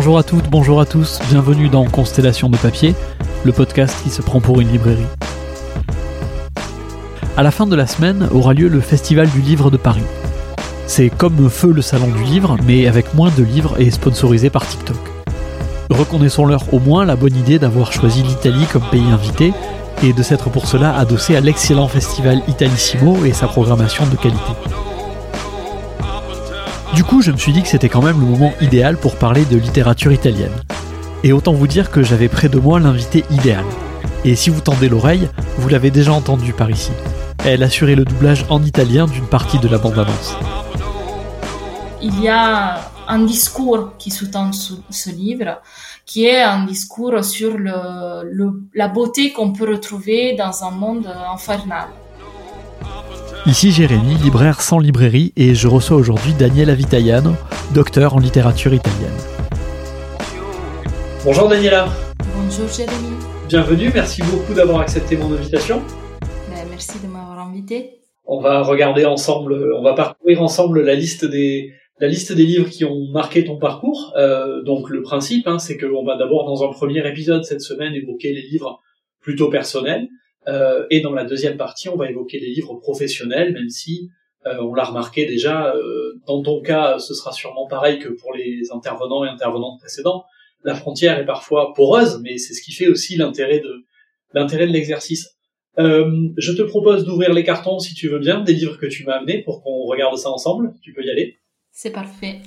Bonjour à toutes, bonjour à tous, bienvenue dans Constellation de papier, le podcast qui se prend pour une librairie. À la fin de la semaine aura lieu le Festival du Livre de Paris. C'est comme Feu le Salon du Livre, mais avec moins de livres et sponsorisé par TikTok. Reconnaissons-leur au moins la bonne idée d'avoir choisi l'Italie comme pays invité et de s'être pour cela adossé à l'excellent festival Italissimo et sa programmation de qualité. Du coup, je me suis dit que c'était quand même le moment idéal pour parler de littérature italienne. Et autant vous dire que j'avais près de moi l'invité idéal. Et si vous tendez l'oreille, vous l'avez déjà entendu par ici. Elle assurait le doublage en italien d'une partie de la bande-annonce. Il y a un discours qui sous-tend ce livre, qui est un discours sur la beauté qu'on peut retrouver dans un monde infernal. Ici Jérémy, libraire sans librairie, et je reçois aujourd'hui Daniela Vitaiano, docteur en littérature italienne. Bonjour Daniela. Bonjour Jérémy. Bienvenue, merci beaucoup d'avoir accepté mon invitation. Ben, merci de m'avoir invité. On va regarder ensemble, on va parcourir ensemble la liste des, la liste des livres qui ont marqué ton parcours. Euh, donc le principe, hein, c'est que on va d'abord dans un premier épisode cette semaine évoquer les livres plutôt personnels. Euh, et dans la deuxième partie, on va évoquer les livres professionnels, même si euh, on l'a remarqué déjà, euh, dans ton cas, ce sera sûrement pareil que pour les intervenants et intervenantes précédents. La frontière est parfois poreuse, mais c'est ce qui fait aussi l'intérêt de l'intérêt de l'exercice. je te propose d'ouvrir les cartons, si tu veux bien, des livres que tu m'as amenés pour qu'on regarde ça ensemble. Tu peux y aller. C'est parfait.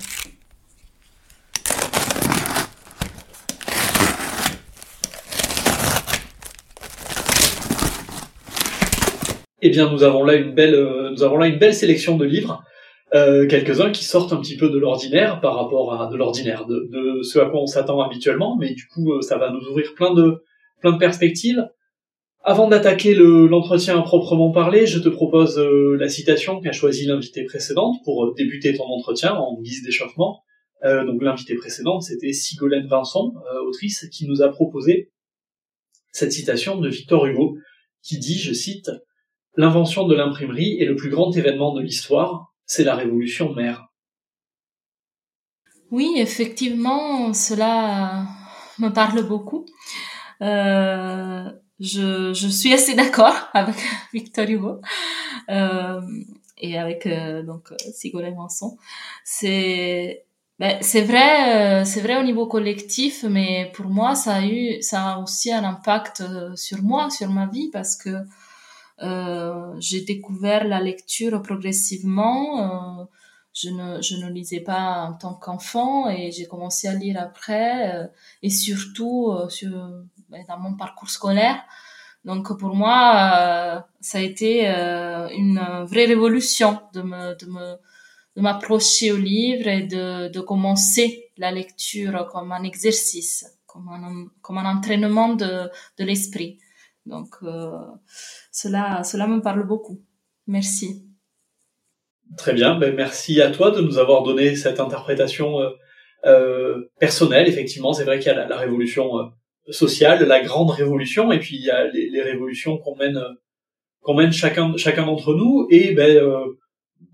Eh bien nous avons là une belle, euh, nous avons là une belle sélection de livres, euh, quelques-uns qui sortent un petit peu de l'ordinaire par rapport à de l'ordinaire, de, ce à quoi on s'attend habituellement, mais du coup euh, ça va nous ouvrir plein de, plein de perspectives. Avant d'attaquer l'entretien à proprement parler, je te propose la citation qu'a choisi l'invité précédente pour débuter ton entretien en guise d'échauffement. donc l'invité précédente, c'était Sigolène Vincent, autrice, qui nous a proposé cette citation de Victor Hugo, qui dit, je cite, L'invention de l'imprimerie est le plus grand événement de l'histoire, c'est la révolution mère. Oui, effectivement, cela me parle beaucoup. Euh, je, je, suis assez d'accord avec Victor Hugo euh, et avec euh, donc Sigolène Manson. C'est ben, c'est vrai, euh, c'est vrai au niveau collectif, mais pour moi, ça a eu, ça a aussi un impact euh, sur moi, sur ma vie, parce que j'ai découvert la lecture progressivement. Euh, je ne, je ne lisais pas en tant qu'enfant et j'ai commencé à lire après euh, et surtout sur, ben, dans mon parcours scolaire. Donc pour moi, ça a été une vraie révolution de me, de me, de m'approcher au livre et de, de commencer la lecture comme un exercice, comme un, comme un entraînement de, de l'esprit. Donc euh, cela, cela me parle beaucoup. Merci. Très bien, ben merci à toi de nous avoir donné cette interprétation euh, euh, personnelle. Effectivement, c'est vrai qu'il y a la, révolution euh, sociale, la grande révolution, et puis il y a les, révolutions qu'on mène, qu'on mène chacun, chacun d'entre nous. Et ben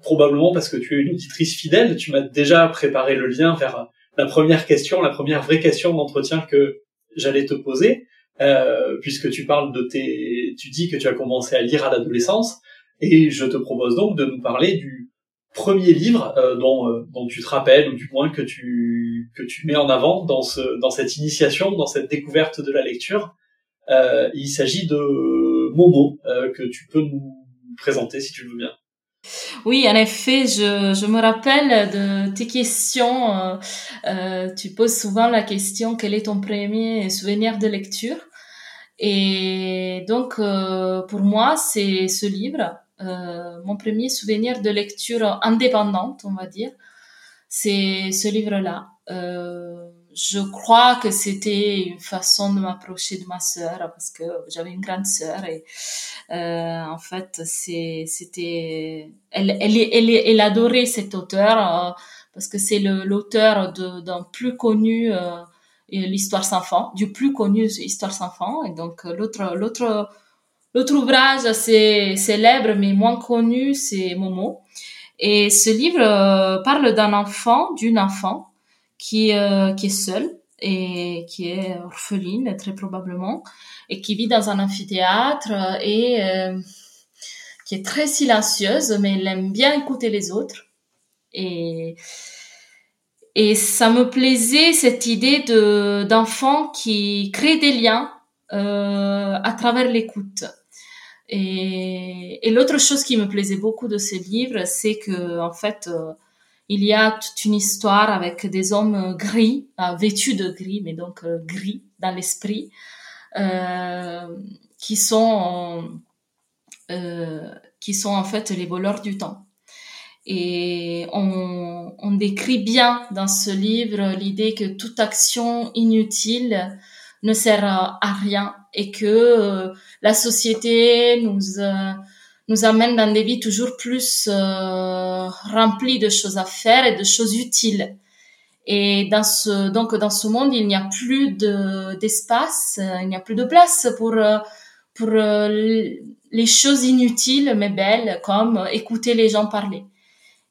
probablement parce que tu es une auditrice fidèle, tu m'as déjà préparé le lien vers la première question, la première vraie question d'entretien que j'allais te poser. Euh, puisque tu parles de tes, tu dis que tu as commencé à lire à l'adolescence, et je te propose donc de nous parler du premier livre euh, dont, euh, dont tu te rappelles, ou du moins que tu que tu mets en avant dans ce dans cette initiation, dans cette découverte de la lecture. il s'agit de Momo que tu peux nous présenter si tu le veux bien. Oui, en effet, je, je me rappelle de tes questions. Euh, euh, tu poses souvent la question quel est ton premier souvenir de lecture? Et donc, euh, pour moi, c'est ce livre, euh, mon premier souvenir de lecture indépendante, on va dire. C'est ce livre-là. Euh, je crois que c'était une façon de m'approcher de ma sœur parce que j'avais une grande sœur et euh, en fait c'est c'était elle, elle elle elle adorait cet auteur euh, parce que c'est l'auteur d'un plus connu euh, l'histoire sans fin du plus connu histoire sans fin et donc l'autre l'autre l'autre ouvrage c'est célèbre mais moins connu c'est Momo. Et ce livre euh, parle d'un enfant d'une enfant qui, euh, qui est seule et qui est orpheline très probablement et qui vit dans un amphithéâtre et euh, qui est très silencieuse mais elle aime bien écouter les autres. Et et ça me plaisait cette idée de d'enfants qui créent des liens euh, à travers l'écoute et, et l'autre chose qui me plaisait beaucoup de ce livre c'est que en fait euh, il y a toute une histoire avec des hommes gris, euh, vêtus de gris, mais donc euh, gris dans l'esprit, euh, qui sont qui sont en fait les voleurs du temps. Et on, on décrit bien dans ce livre l'idée que toute action inutile ne sert à rien et que la société nous nous amène dans des vies toujours plus euh, remplies de choses à faire et de choses utiles. Et dans ce, donc dans ce monde, il n'y a plus de, d'espace, euh, il n'y a plus de place pour, euh, pour les choses inutiles mais belles, comme écouter les gens parler.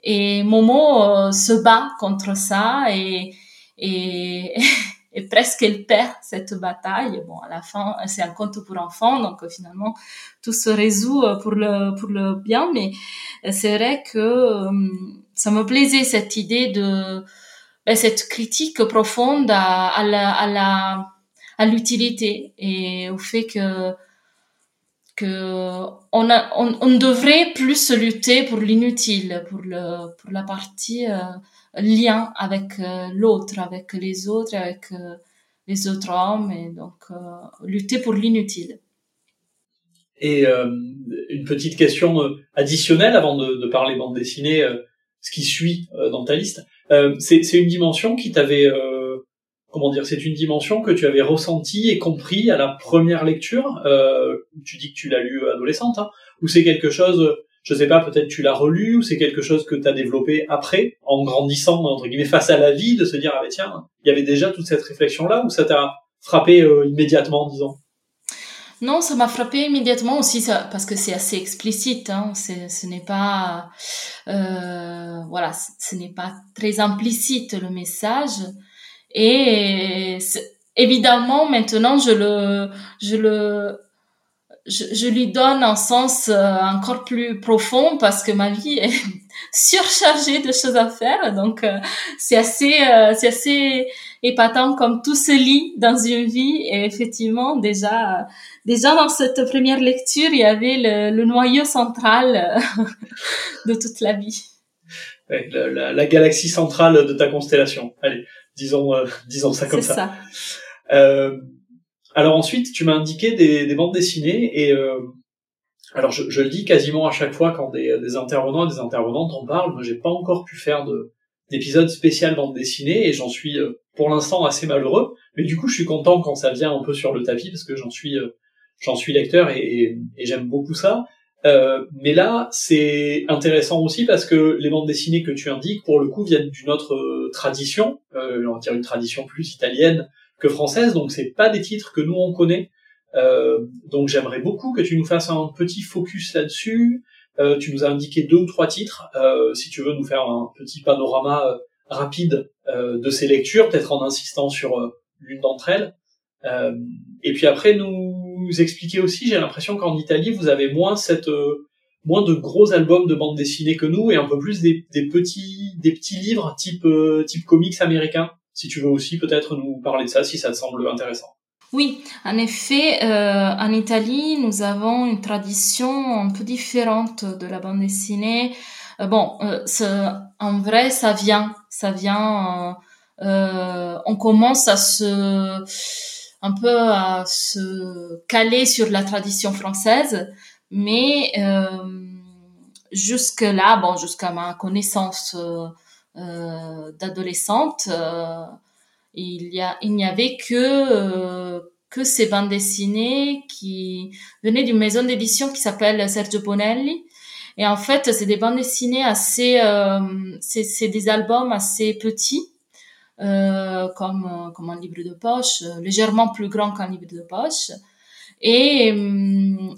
Et Momo se bat contre ça et, et et presque elle perd cette bataille. Bon, à la fin, c'est un conte pour enfants, donc euh, finalement tout se résout euh, pour le pour le bien. Mais euh, c'est vrai que ça me plaisait cette idée de ben, cette critique profonde à, à la à la à l'utilité et au fait que on, devrait plus lutter pour l'inutile, pour la partie lien avec euh, l'autre, avec les autres, avec euh, les autres hommes, et donc euh, lutter pour l'inutile. Et une petite question additionnelle avant de parler bande dessinée, ce qui suit dans ta liste, c'est une dimension qui t'avait comment dire, c'est une dimension que tu avais ressentie et compris à la première lecture. Euh, tu dis que tu l'as lu adolescente, hein, ou c'est quelque chose je sais pas, peut-être tu l'as relu ou c'est quelque chose que tu as développé après, en grandissant, entre guillemets, face à la vie, de se dire, ah ben tiens, il y avait déjà toute cette réflexion-là, ou ça t'a frappé euh, immédiatement, disons? Non, ça m'a frappé immédiatement aussi parce que c'est assez explicite. Hein, ce n'est pas, euh, voilà, ce n'est pas très implicite le message. Et évidemment, maintenant, je le, je le je, je, lui donne un sens euh, encore plus profond parce que ma vie est surchargée de choses à faire. Donc, euh, c'est assez, euh, c'est assez épatant comme tout se lit dans une vie. Et effectivement, déjà, déjà dans cette première lecture, il y avait le, le noyau central de toute la vie. la, la, galaxie centrale de ta constellation. Allez, disons, disons ça comme ça. ça. Euh, alors ensuite, tu m'as indiqué des, des, bandes dessinées et euh, alors je, je, le dis quasiment à chaque fois quand des, des intervenants et des intervenantes en parlent. Moi, j'ai pas encore pu faire de d'épisode spécial bande dessinée et j'en suis euh, pour l'instant assez malheureux. Mais du coup, je suis content quand ça vient un peu sur le tapis parce que j'en suis euh, j'en suis lecteur et, et, et j'aime beaucoup ça. Euh, mais là, c'est intéressant aussi parce que les bandes dessinées que tu indiques, pour le coup, viennent d'une autre euh, tradition, euh, on va dire une tradition plus italienne, que française, donc c'est pas des titres que nous on connaît. Euh, donc j'aimerais beaucoup que tu nous fasses un petit focus là-dessus. Tu nous as indiqué deux ou trois titres. Si tu veux nous faire un petit panorama rapide de ces lectures, peut-être en insistant sur l'une d'entre elles. Et puis après nous expliquer aussi, j'ai l'impression qu'en Italie vous avez moins cette moins de gros albums de bande dessinée que nous et un peu plus des, des petits des petits livres type type comics américains si tu veux aussi peut-être nous parler de ça, si ça te semble intéressant. Oui, en effet, euh, en Italie, nous avons une tradition un peu différente de la bande dessinée. Euh, bon, euh, en vrai, ça vient, ça vient. Euh, on commence à se, un peu à se caler sur la tradition française, mais jusque là, bon, jusqu'à ma connaissance euh, d'adolescente, euh, il y a, il n'y avait que euh, que ces bandes dessinées qui venaient d'une maison d'édition qui s'appelle Sergio Bonelli. Et en fait, c'est des bandes dessinées assez, euh, c'est des albums assez petits, euh, comme comme un livre de poche, légèrement plus grand qu'un livre de poche. Et,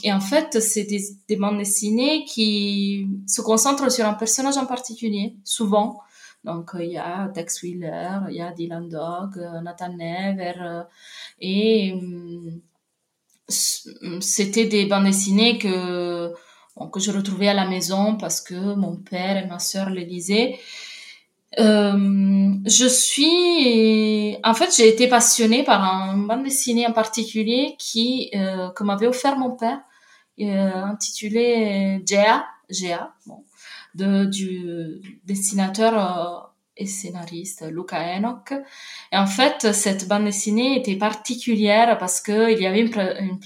et en fait, c'est des, des bandes dessinées qui se concentrent sur un personnage en particulier, souvent Donc, il y a Tex Wheeler, il y a Dylan Dog, Nathan Never, et c'était des bandes dessinées que, que je retrouvais à la maison parce que mon père et ma sœur les lisaient. Euh, je suis, en fait, j'ai été passionnée par un bande dessinée en particulier qui, euh, que m'avait offert mon père, euh, intitulé Gea, Gea, bon, de, du dessinateur euh, et scénariste Luca Enoch. Et en fait, cette bande dessinée était particulière parce que il y avait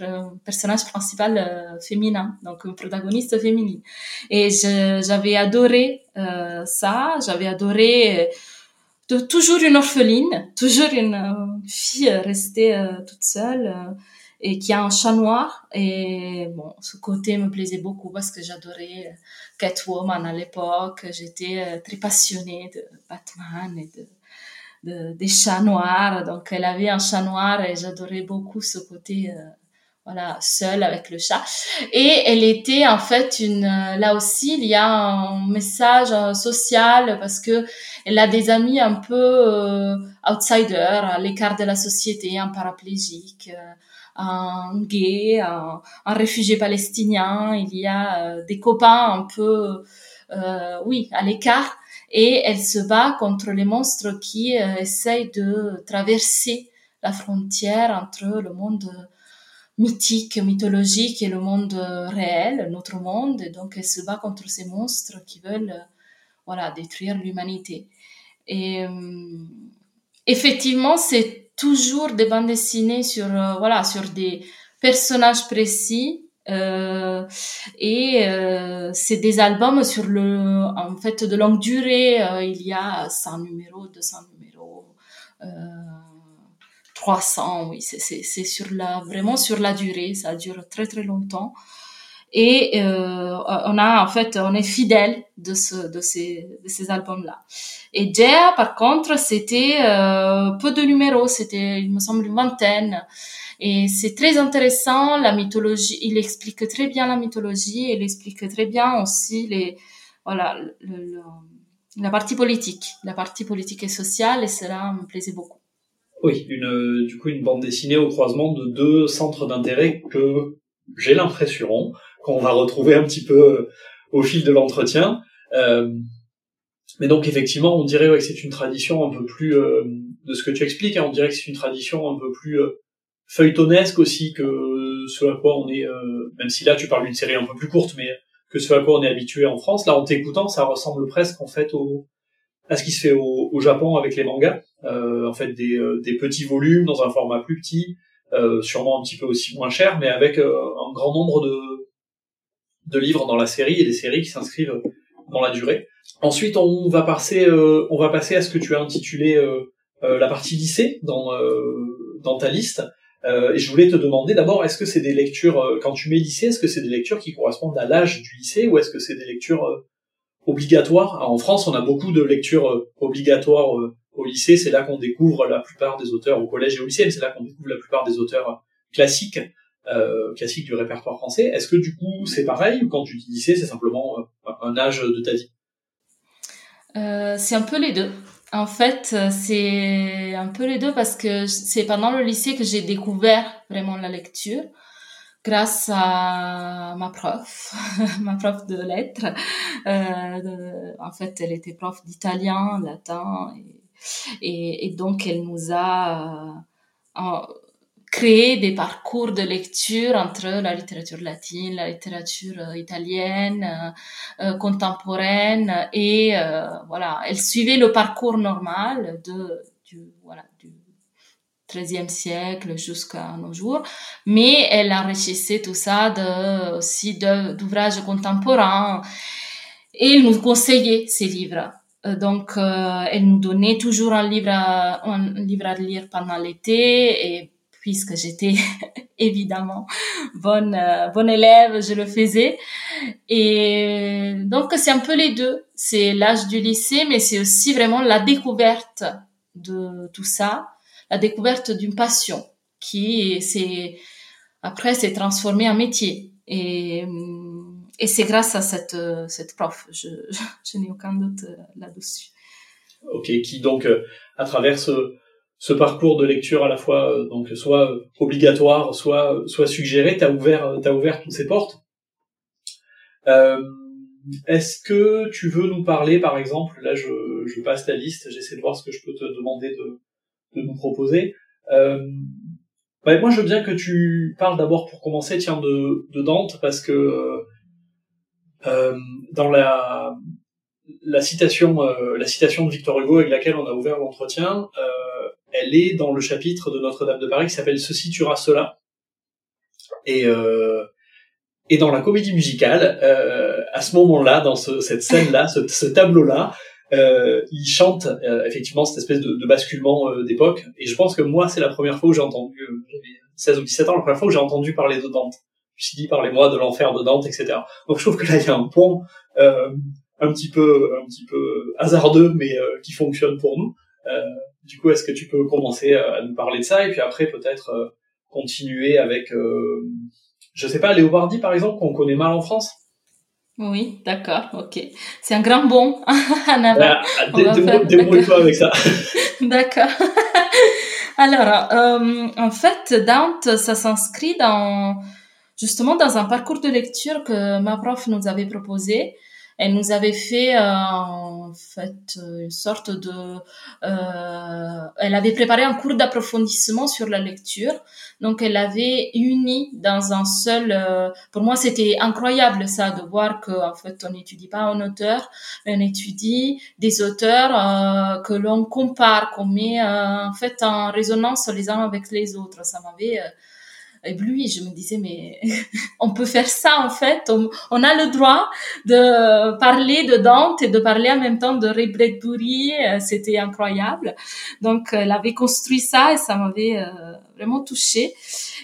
un personnage principal euh, féminin, donc une protagoniste féminine. Et j'avais adoré euh, ça, j'avais adoré euh, de, toujours une orpheline, toujours une fille restée toute seule et qui a un chat noir. Et bon, ce côté me plaisait beaucoup parce que j'adorais Catwoman à l'époque. J'étais euh, très passionnée de Batman et de, de, des chats noirs. Donc, elle avait un chat noir et j'adorais beaucoup ce côté, euh, voilà, seul avec le chat. Et elle était en fait une, euh, là aussi, il y a un message social parce que elle a des amis un peu euh, outsiders, à l'écart de la société, un paraplégique un gay, un, réfugié palestinien, il y a euh, des copains un peu, euh, oui, à l'écart, et elle se bat contre les monstres qui euh, essayent de traverser la frontière entre le monde mythique, mythologique et le monde réel, notre monde, donc elle se bat contre ces monstres qui veulent, voilà, détruire l'humanité. Et effectivement, c'est toujours des bandes dessinées sur euh, voilà sur des personnages précis euh, et euh, c'est des albums sur le en fait de longue durée euh, il y a 100 numéros 200 numéros 300 oui c'est sur la vraiment sur la durée ça dure très très longtemps. Et euh, on a en fait on est fidèle de ce de ces de ces albums là et Jea par contre c'était euh, peu de numéros c'était il me semble une vingtaine. Et c'est très intéressant la mythologie il explique très bien la mythologie il explique très bien aussi les voilà le, la partie politique la partie politique et sociale et cela me plaisait beaucoup oui, une, du coup, une bande dessinée au croisement de deux centres d'intérêt que j'ai l'impression qu'on va retrouver un petit peu euh, au fil de l'entretien. Euh, mais donc effectivement, on dirait que c'est une tradition un peu plus euh, de ce que tu expliques. Hein, on dirait que c'est une tradition un peu plus feuilletonesque aussi que ce à quoi on est. même si là tu parles d'une série un peu plus courte, mais que ce à quoi on est habitué en France. Là, en t'écoutant, ça ressemble presque en fait au à ce qui se fait au, au Japon avec les mangas. En fait, des, des petits volumes dans un format plus petit, sûrement un petit peu aussi moins cher, mais avec un grand nombre de de livres dans la série et des séries qui s'inscrivent dans la durée. Ensuite, on va passer, euh, on va passer à ce que tu as intitulé euh, euh, la partie lycée dans dans ta liste. et je voulais te demander d'abord, est-ce que c'est des lectures quand tu mets lycée, est-ce que c'est des lectures qui correspondent à l'âge du lycée ou est-ce que c'est des lectures obligatoires? En France, on a beaucoup de lectures obligatoires au lycée. C'est là qu'on découvre la plupart des auteurs au collège et au lycée, c'est là qu'on découvre la plupart des auteurs classiques euh, classique du répertoire français. Est-ce que du coup c'est pareil ou quand tu dis lycée c'est simplement euh, un âge de ta vie? Euh, C'est un peu les deux. En fait, c'est un peu les deux parce que c'est pendant le lycée que j'ai découvert vraiment la lecture grâce à ma prof, ma prof de lettres. Euh, en fait, elle était prof d'italien, latin, et, et, donc elle nous a euh, créer des parcours de lecture entre la littérature latine, la littérature euh, italienne, euh, contemporaine et voilà, elle suivait le parcours normal du voilà siècle jusqu'à nos jours, mais elle enrichissait tout ça aussi d'ouvrages contemporains et elle nous conseillait ces livres. Donc, elle nous donnait toujours un livre, un livre à lire pendant l'été et puisque j'étais évidemment bonne euh, bonne élève, je le faisais. Et donc c'est un peu les deux. C'est l'âge du lycée, mais c'est aussi vraiment la découverte de tout ça, la découverte d'une passion qui c'est après s'est transformée en métier. Et et c'est grâce à cette cette prof. Je je, je n'ai aucun doute là-dessus. ok, qui donc à travers ce, ce parcours de lecture à la fois donc soit obligatoire, soit soit suggéré, t'as ouvert t'as ouvert toutes ces portes. Est-ce que tu veux nous parler, par exemple, là je, je passe la liste, j'essaie de voir ce que je peux te demander de, de nous proposer. Euh, bah, moi je veux bien que tu parles d'abord pour commencer, tiens, de, de Dante, parce que euh, dans la, la citation, euh, la citation de Victor Hugo avec laquelle on a ouvert l'entretien, euh, elle est dans le chapitre de Notre-Dame de Paris qui s'appelle Ceci tuera cela. Et euh, et dans la comédie musicale, euh, à ce moment-là, dans ce, cette scène-là, ce, ce tableau-là, euh, il chante euh, effectivement cette espèce de, de basculement euh, d'époque. Et je pense que moi, c'est la première fois où j'ai entendu, euh, j'avais 16 ou 17 ans, la première fois où j'ai entendu parler de Dante. Je me suis dit, parlez-moi de l'enfer de Dante, etc. Donc je trouve que là, il y a un pont un petit peu, un petit peu hasardeux, mais qui fonctionne pour nous. du coup, est-ce que tu peux commencer à nous parler de ça et puis après peut-être continuer avec je sais pas, Léopardi par exemple, qu'on connaît mal en France? Oui, d'accord, ok. C'est un grand bon en avant. Débrouille-toi avec ça. d'accord. Alors, euh, en fait, Dante, ça s'inscrit dans justement dans un parcours de lecture que ma prof nous avait proposé. Elle nous avait fait euh, en fait une sorte de euh, elle avait préparé un cours d'approfondissement sur la lecture. Donc elle avait uni dans un seul euh, pour moi c'était incroyable ça de voir que en fait on n'étudie pas un auteur on étudie des auteurs euh, que l'on compare qu'on met en fait en résonance les uns avec les autres. Ça m'avait ébloui. Je me disais, mais on peut faire ça en fait. On, a le droit de parler de Dante et de parler en même temps de Ray Bradbury. Euh, c'était incroyable. Donc, elle avait construit ça et ça m'avait euh, vraiment touchée.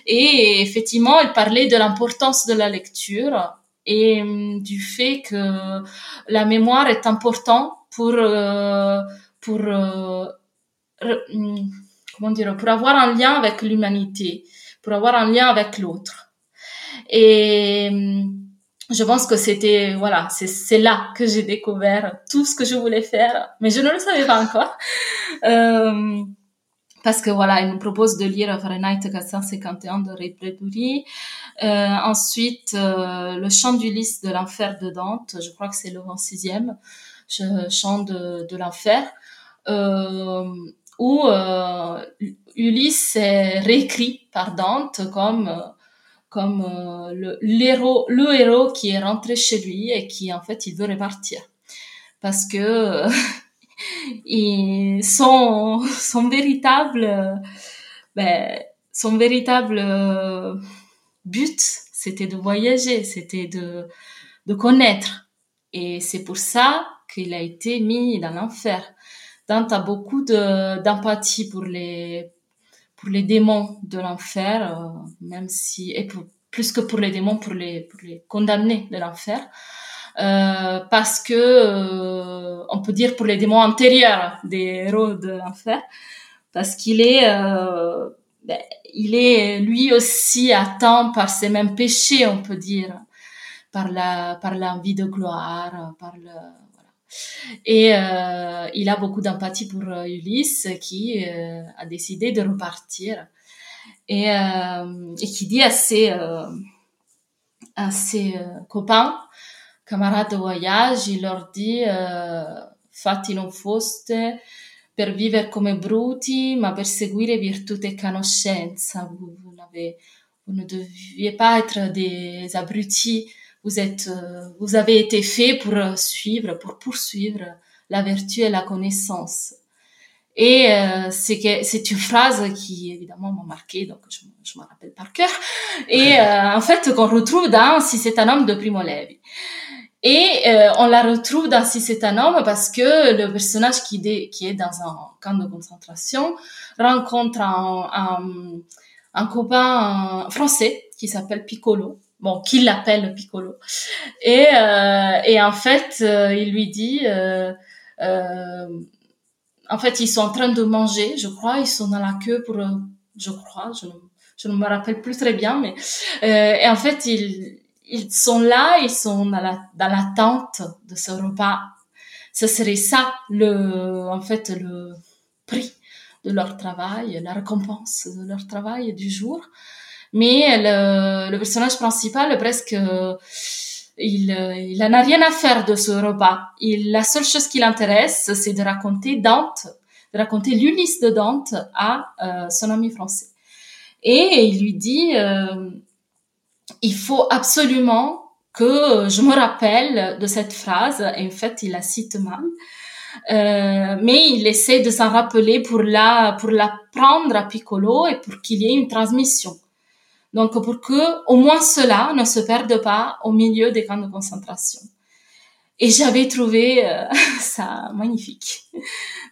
Et effectivement, elle parlait de l'importance de la lecture et hum, du fait que la mémoire est importante pour euh, pour hum, comment dire pour avoir un lien avec l'humanité pour avoir un lien avec l'autre. Et hum, je pense que c'était voilà, c'est là que j'ai découvert tout ce que je voulais faire, mais je ne le savais pas encore. Euh, parce que voilà, il nous propose de lire Fahrenheit 451 de Ray Bradbury. Euh, ensuite, euh, le chant d'Ulysse de l'enfer de Dante, je crois que c'est le 26e chant de, de l'enfer, euh, où euh, Ulysse est réécrit par Dante comme comme euh, le, l'héros, le héros qui est rentré chez lui et qui en fait il veut repartir. Parce que son son véritable ben, son véritable but c'était de voyager c'était de de connaître. Et c'est pour ça qu'il a été mis dans l'enfer Dante a beaucoup d'empathie pour les pour les démons de l'enfer, euh, même si et plus que pour les démons, pour les pour les condamnés de l'enfer, euh, parce que euh, on peut dire pour les démons antérieurs des héros de l'enfer, parce qu'il est ben, il est lui aussi atteint par ces mêmes péchés, on peut dire, par la par l'envie de gloire, par le et euh, il a beaucoup d'empathie pour euh, Ulysse qui euh, a décidé de repartir et, et qui dit à ses, à ses copains, camarades de voyage, il leur dit fatti non foste per vivere come bruti, ma per seguire virtù e conoscenza. Vous, vous, vous ne deviez pas être des abrutis vous êtes, euh, vous avez été fait pour suivre, pour poursuivre la vertu et la connaissance. Et euh, c'est que c'est une phrase qui évidemment m'a marqué, donc je, je me rappelle par cœur. Et euh, en fait qu'on retrouve dans Si c'est un homme de Primo Levi. Et euh, on la retrouve dans Si c'est un homme parce que le personnage qui, qui est dans un camp de concentration rencontre un, un, un copain français qui s'appelle Piccolo bon, qui l'appelle Piccolo. Et, euh, et en fait, euh, il lui dit, euh, euh, en fait, ils sont en train de manger, je crois, ils sont dans la queue pour, je crois, je, je ne me rappelle plus très bien, mais et en fait, ils, ils sont là, ils sont dans la dans l'attente de ce repas ce serait ça le, en fait, le prix de leur travail, la récompense de leur travail du jour. Mais le, le personnage principal, presque, il, il n'en a rien à faire de ce repas. Il, la seule chose qui l'intéresse, c'est de raconter Dante, de raconter l'Ulysse de Dante à euh, son ami français. Et il lui dit, euh, il faut absolument que je me rappelle de cette phrase. Et en fait, il la cite mal. Euh, mais il essaie de s'en rappeler pour la pour la prendre à Piccolo et pour qu'il y ait une transmission. Donc pour que au moins cela ne se perde pas au milieu des camps de concentration. Et j'avais trouvé euh, ça magnifique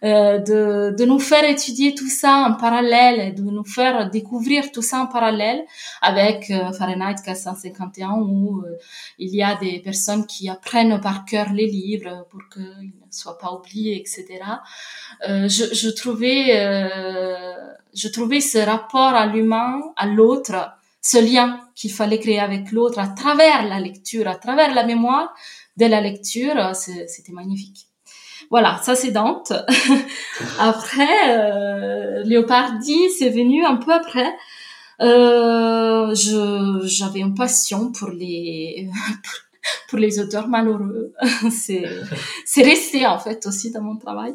euh, de, de nous faire étudier tout ça en parallèle de nous faire découvrir tout ça en parallèle avec euh, Fahrenheit 451 où euh, il y a des personnes qui apprennent par cœur les livres pour qu'ils ne soient pas oubliés, etc. Euh, je, je, trouvais, je trouvais ce rapport à l'humain, à l'autre, ce lien qu'il fallait créer avec l'autre à travers la lecture, à travers la mémoire, de la lecture, euh, c'était magnifique. Voilà, ça c'est Dante. après, euh, Léopardi, c'est venu un peu après. Euh, j'avais une passion pour les pour les auteurs malheureux. c'est c'est resté en fait aussi dans mon travail.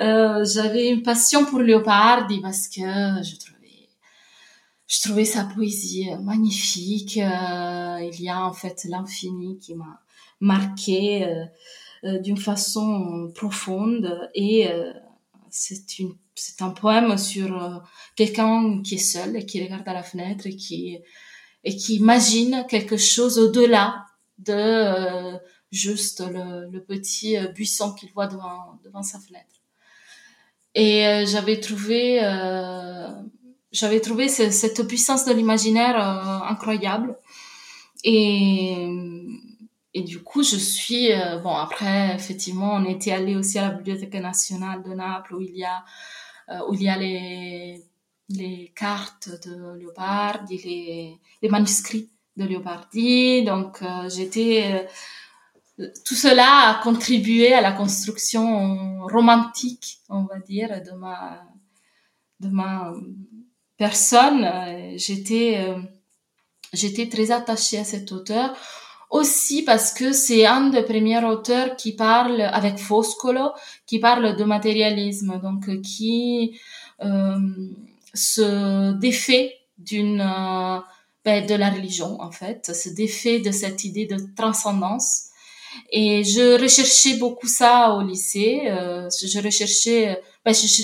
Euh, j'avais une passion pour Léopardi parce que je trouvais je trouvais sa poésie magnifique. Euh, il y a en fait l'infini qui m'a marqué euh, euh, d'une façon profonde et euh, c'est une c'est un poème sur quelqu'un qui est seul et qui regarde à la fenêtre et qui et qui imagine quelque chose au-delà de juste le, le, petit buisson qu'il voit devant devant sa fenêtre. Et j'avais trouvé j'avais trouvé cette puissance de l'imaginaire incroyable et du coup, je suis euh, bon. Après, effectivement, on était allé aussi à la Bibliothèque nationale de Naples où il y a euh, où il y a les les cartes de Leopardi, les les manuscrits de Leopardi. Donc, euh, j'étais tout cela a contribué à la construction romantique, on va dire, de ma de ma personne. J'étais j'étais très attachée à cet auteur aussi parce que c'est un des premiers auteurs qui parle avec Foscolo, qui parle de matérialisme, donc euh, qui euh, se défait d'une euh, ben, de la religion en fait, se défait de cette idée de transcendance. Et je recherchais beaucoup ça au lycée. Euh, je recherchais, ben, je,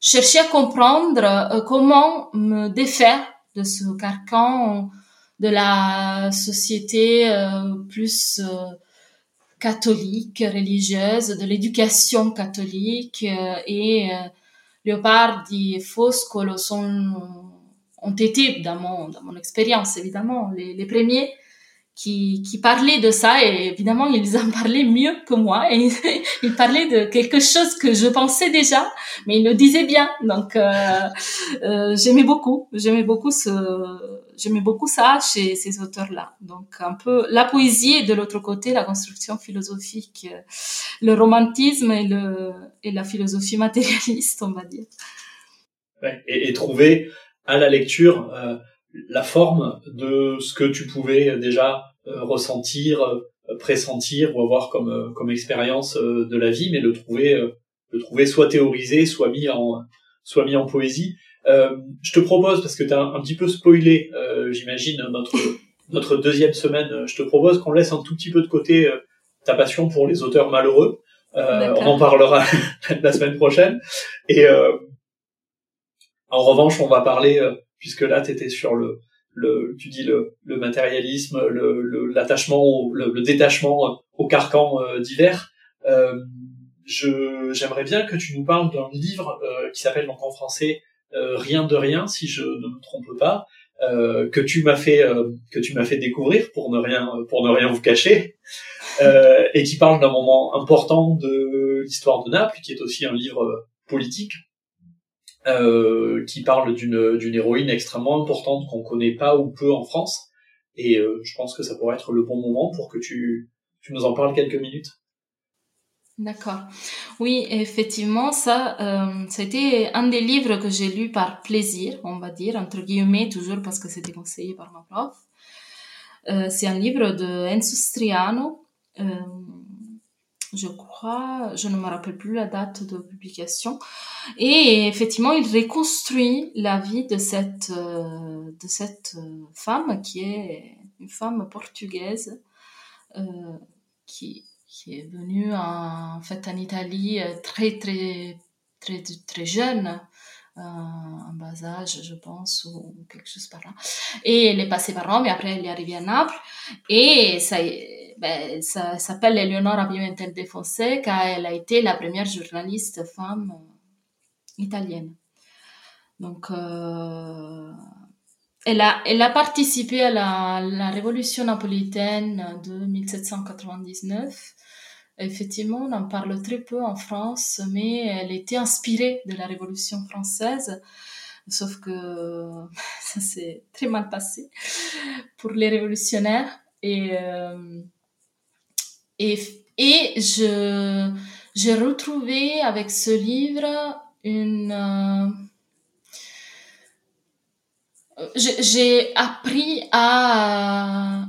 je, cherchais à comprendre euh, comment me défaire de ce carcan de la société euh, plus euh, catholique, religieuse, de l'éducation catholique et Leopardi et Foscolo sont ont été dans mon dans mon expérience évidemment les premiers qui, qui parlaient de ça et évidemment ils en parlaient mieux que moi et ils parlaient de quelque chose que je pensais déjà mais ils le disaient bien. Donc euh, euh, j'aimais beaucoup j'aimais beaucoup ce j'aimais beaucoup ça chez ces auteurs là donc un peu la poésie et de l'autre côté la construction philosophique le romantisme et le et la philosophie matérialiste on va dire. Et, et, trouver à la lecture euh la forme de ce que tu pouvais déjà euh, ressentir, euh, pressentir ou avoir comme euh, comme expérience de la vie, mais le trouver le trouver soit théorisé, soit mis en soit mis en poésie. je te propose parce que tu as un, petit peu spoilé, j'imagine notre notre deuxième semaine. Je te propose qu'on laisse un tout petit peu de côté ta passion pour les auteurs malheureux. On en parlera la semaine prochaine. Et euh, en revanche, on va parler puisque là, tu sur le, le, tu dis le, le matérialisme, le, l'attachement, le, le, détachement au carcan euh, divers. Euh, je, j'aimerais bien que tu nous parles d'un livre euh, qui s'appelle donc en français euh, Rien de rien, si je ne me trompe pas, euh, que tu m'as fait que tu m'as fait découvrir pour ne rien pour ne rien vous cacher, et qui parle d'un moment important de l'histoire de Naples, qui est aussi un livre politique euh, qui parle d'une d'une héroïne extrêmement importante qu'on connaît pas ou peu en France. Et euh, je pense que ça pourrait être le bon moment pour que tu tu nous en parles quelques minutes. D'accord. Oui, effectivement, ça, euh, été un des livres que j'ai lu par plaisir, on va dire, entre guillemets, toujours parce que c'était conseillé par ma prof. Euh, c'est un livre de Enzo Striano. Euh, je crois, je ne me rappelle plus la date de publication. Et effectivement, il reconstruit la vie de cette, euh, de cette euh, femme qui est une femme portugaise euh, qui, qui est venue en, fait en Italie très très très très jeune. En bas âge, je pense, ou quelque chose par là. Et elle est passée par Rome et après elle est arrivée à Naples. Et ça, ben, s'appelle Eleonora Pimentel de Fonseca. Elle a été la première journaliste femme italienne. Donc, euh, elle, a, elle a participé à la, révolution napolitaine de 1799. Effectivement, on en parle très peu en France, mais elle était inspirée de la Révolution française. Sauf que ça s'est très mal passé pour les révolutionnaires. Euh, et, et je, j'ai retrouvé avec ce livre une... Euh, j'ai appris à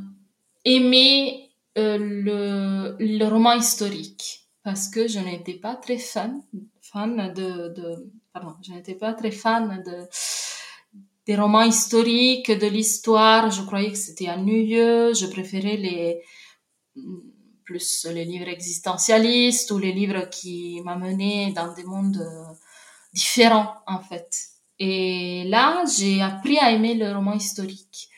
aimer euh, le, le roman historique parce que je n'étais pas très fan, fan de, de pardon, je n'étais pas très fan de des romans historiques, de l'histoire. Je croyais que c'était ennuyeux. Je préférais les plus les livres existentialistes ou les livres qui m'amenaient dans des mondes différents en fait. Et là, j'ai appris à aimer le roman historique.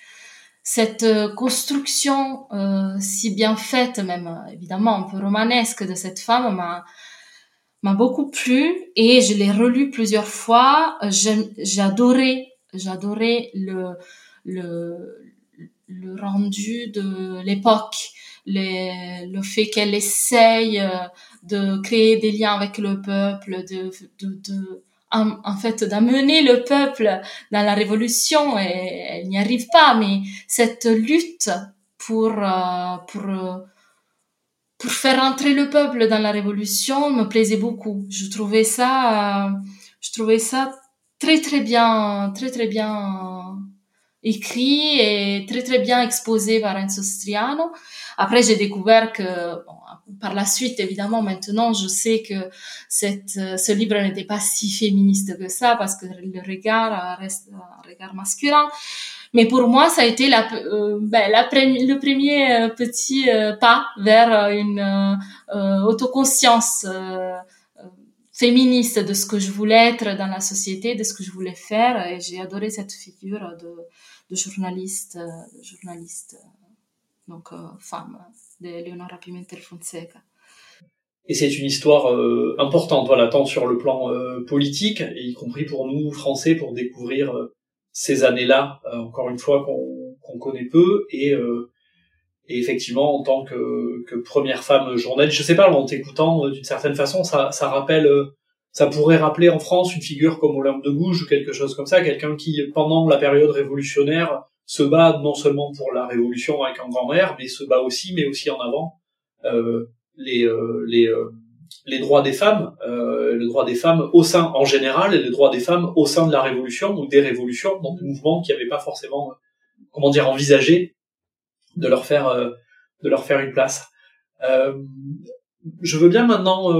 Cette euh, construction euh, si bien faite, même euh, évidemment un peu romanesque de cette femme m'a m'a beaucoup plu et je l'ai relu plusieurs fois. J'adorais, j'adorais le, le, le rendu de l'époque, le fait qu'elle essaye de créer des liens avec le peuple, de, de, en, en, fait d'amener le peuple dans la révolution et elle n'y arrive pas. Mais cette lutte pour euh, pour pour faire entrer le peuple dans la révolution me plaisait beaucoup. Je trouvais ça euh, je trouvais ça très très bien très très bien écrit et très très bien exposé par Enzo Striano. Après, j'ai découvert que, par la suite, évidemment, maintenant, je sais que cette, ce livre n'était pas si féministe que ça parce que le regard reste un regard masculin. Mais pour moi, ça a été la, euh, ben, le premier euh, petit euh, pas vers une euh, autoconscience féministe de ce que je voulais être dans la société, de ce que je voulais faire. Et j'ai adoré cette figure de, de journaliste, journaliste donc femme, de Leonora Pimentel Fonseca. Et c'est une histoire euh, importante, voilà, tant sur le plan euh, politique, y compris pour nous Français, pour découvrir euh, ces années-là, encore une fois qu'on qu'on connaît peu, et, et effectivement en tant que, première femme journaliste, je sais pas, en t'écoutant d'une certaine façon, ça, ça rappelle, ça pourrait rappeler en France une figure comme Olympe de Gouges ou quelque chose comme ça, quelqu'un qui pendant la période révolutionnaire se bat non seulement pour la révolution avec un grand R, mais se bat aussi, mais aussi en avant euh, les euh, euh, droits des femmes, euh, le droit des femmes au sein en général et le droit des femmes au sein de la révolution ou des révolutions, dans des mouvements qui n'avaient pas forcément, comment dire, envisagé de leur faire de leur faire une place. je veux bien maintenant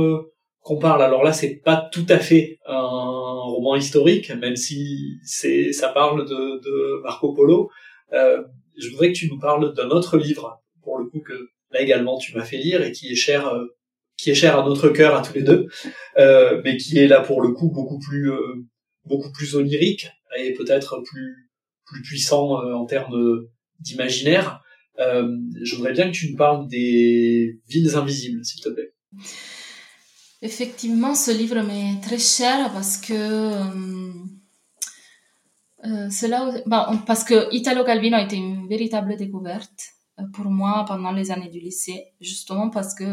qu'on parle. Alors là, c'est pas tout à fait un roman historique, même si c'est ça parle de, de Marco Polo. Euh, je voudrais que tu nous parles d'un autre livre, pour le coup que là également tu m'as fait lire et qui est cher, euh, qui est cher à notre cœur à tous les deux, euh, mais qui est là pour le coup beaucoup plus euh, beaucoup plus onirique et peut-être plus plus puissant en termes d'imaginaire. Je voudrais bien que tu nous parles des villes invisibles, s'il te plaît. Effectivement, ce livre m'est très cher parce que euh, euh là où, parce que Italo Calvino a été une véritable découverte euh, pour moi pendant les années du lycée, justement parce que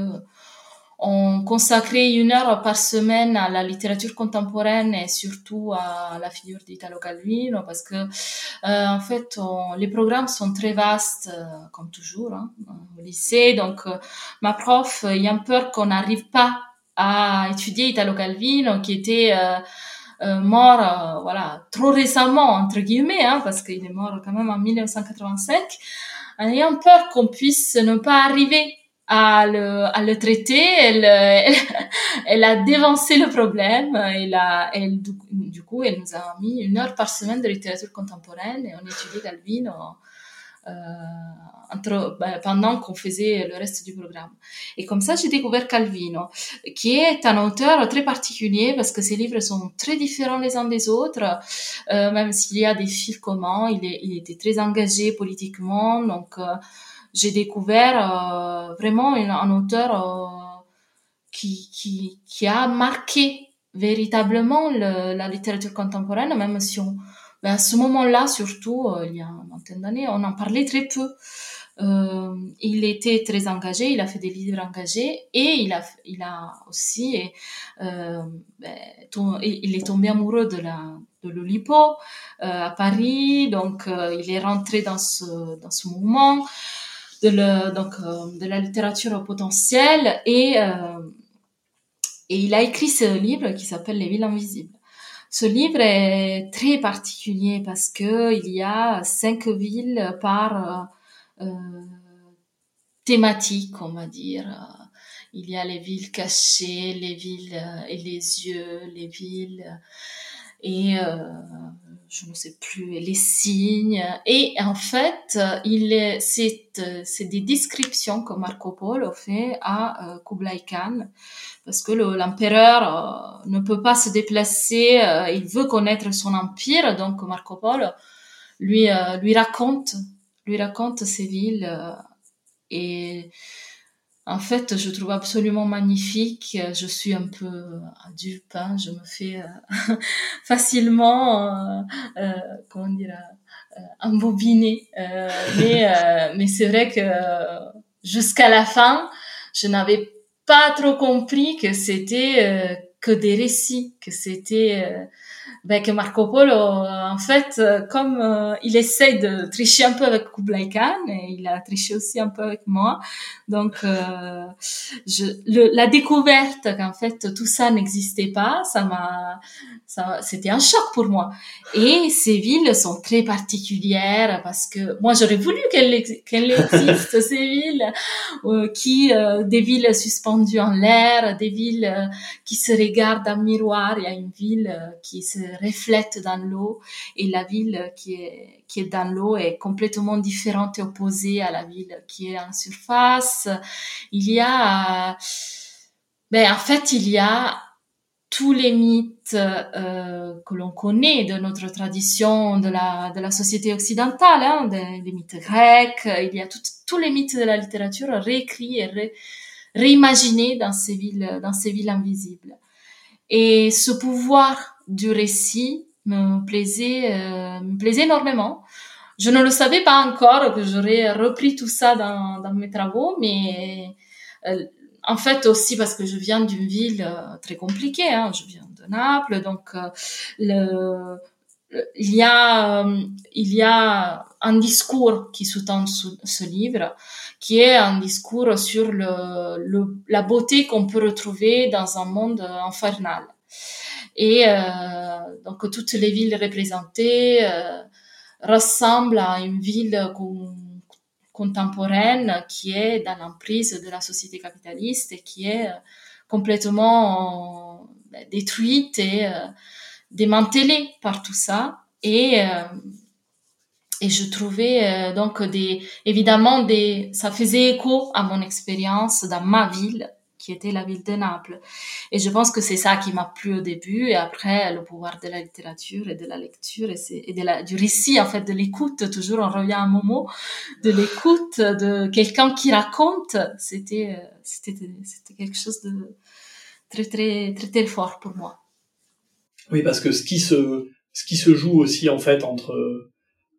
on consacrait une heure par semaine à la littérature contemporaine et surtout à la figure d'Italo Calvino parce que euh, en fait les programmes sont très vastes comme toujours hein, au lycée. Donc ma prof ayant peur qu'on n'arrive pas a étudié Italo Calvino, qui était euh, mort, euh, voilà, trop récemment entre guillemets, hein, parce qu'il est mort quand même en 1985, en ayant peur qu'on puisse ne pas arriver à le, à le traiter, elle, elle, elle, a dévancé le problème, elle a, elle, du, coup, elle nous a mis une heure par semaine de littérature contemporaine et on étudiait Calvin euh, entre, ben, pendant qu'on faisait le reste du programme. Et comme ça, j'ai découvert Calvino, qui est un auteur très particulier parce que ses livres sont très différents les uns des autres, euh, même s'il y a des fils communs. Il, est, il était très engagé politiquement, donc euh, j'ai découvert euh, vraiment un, auteur euh, qui, qui, qui a marqué véritablement le, la littérature contemporaine, même si ben à ce moment-là, surtout, euh, il y a une vingtaine d'années, on en parlait très peu. Il était très engagé, il a fait des livres engagés et il a, il a aussi, ben, il est tombé amoureux de la de l'Olipo à Paris, donc il est rentré dans ce dans ce mouvement de donc euh, de la littérature potentielle et et il a écrit ce livre qui s'appelle Les villes invisibles. Ce livre est très particulier parce que il y a cinq villes par euh, thématiques, on va dire. Il y a les villes cachées, les villes euh, et les yeux, les villes et euh, je ne sais plus les signes. Et en fait est c'est des descriptions que Marco Polo fait à euh, Kublai Khan parce que l'empereur ne peut pas se déplacer il veut connaître son empire. Donc Marco Polo lui lui raconte lui raconte ces villes euh, et en fait, je trouve absolument magnifique. Je suis un peu dupe, hein. je me fais euh, facilement, euh, euh, comment dire, euh, embobiner. mais mais c'est vrai que jusqu'à la fin, je n'avais pas trop compris que c'était que des récits, que c'était ben, que Marco Polo, euh, en fait, euh, comme euh, il essaie de tricher un peu avec Kublai Khan, et il a triché aussi un peu avec moi, donc je, le, la découverte qu'en fait tout ça n'existait pas, ça m'a, ça, c'était un choc pour moi. Et ces villes sont très particulières parce que moi j'aurais voulu qu'elles qu'elles existent ces villes, qui des villes suspendues en l'air, des villes qui se regardent en miroir. Il y a une ville qui se reflète dans l'eau et la ville qui est, qui est dans l'eau est complètement différente et opposée à la ville qui est en surface. Il y a, ben, en fait, il y a tous les mythes euh, que l'on connaît de notre tradition de la, de la société occidentale, hein, des, mythes grecs, il y a tous les mythes de la littérature réécrits et réimaginés dans ces villes, dans ces villes invisibles. Et ce pouvoir du récit me plaisait, euh, me plaisait énormément. Je ne le savais pas encore que j'aurais repris tout ça dans, dans mes travaux, mais euh, en fait aussi parce que je viens d'une ville euh, très compliquée. Hein. Je viens de Naples, donc le, il y a il y a un discours qui sous-tend ce, livre, qui est un discours sur le, le la beauté qu'on peut retrouver dans un monde infernal. Et euh, donc toutes les villes représentées euh, ressemblent à une ville contemporaine qui est dans l'emprise de la société capitaliste et qui est euh, complètement détruite et démantelée par tout ça. Et et je trouvais donc des évidemment des ça faisait écho à mon expérience dans ma ville qui était la ville de Naples. Et je pense que c'est ça qui m'a plu au début et après le pouvoir de la littérature et de la lecture et, et de la, du récit, en fait, de l'écoute. Toujours on revient à Momo, de l'écoute de quelqu'un qui raconte. C'était, c'était, c'était quelque chose de très, très, très, très fort pour moi. Oui, parce que ce qui se, ce qui se joue aussi, en fait, entre,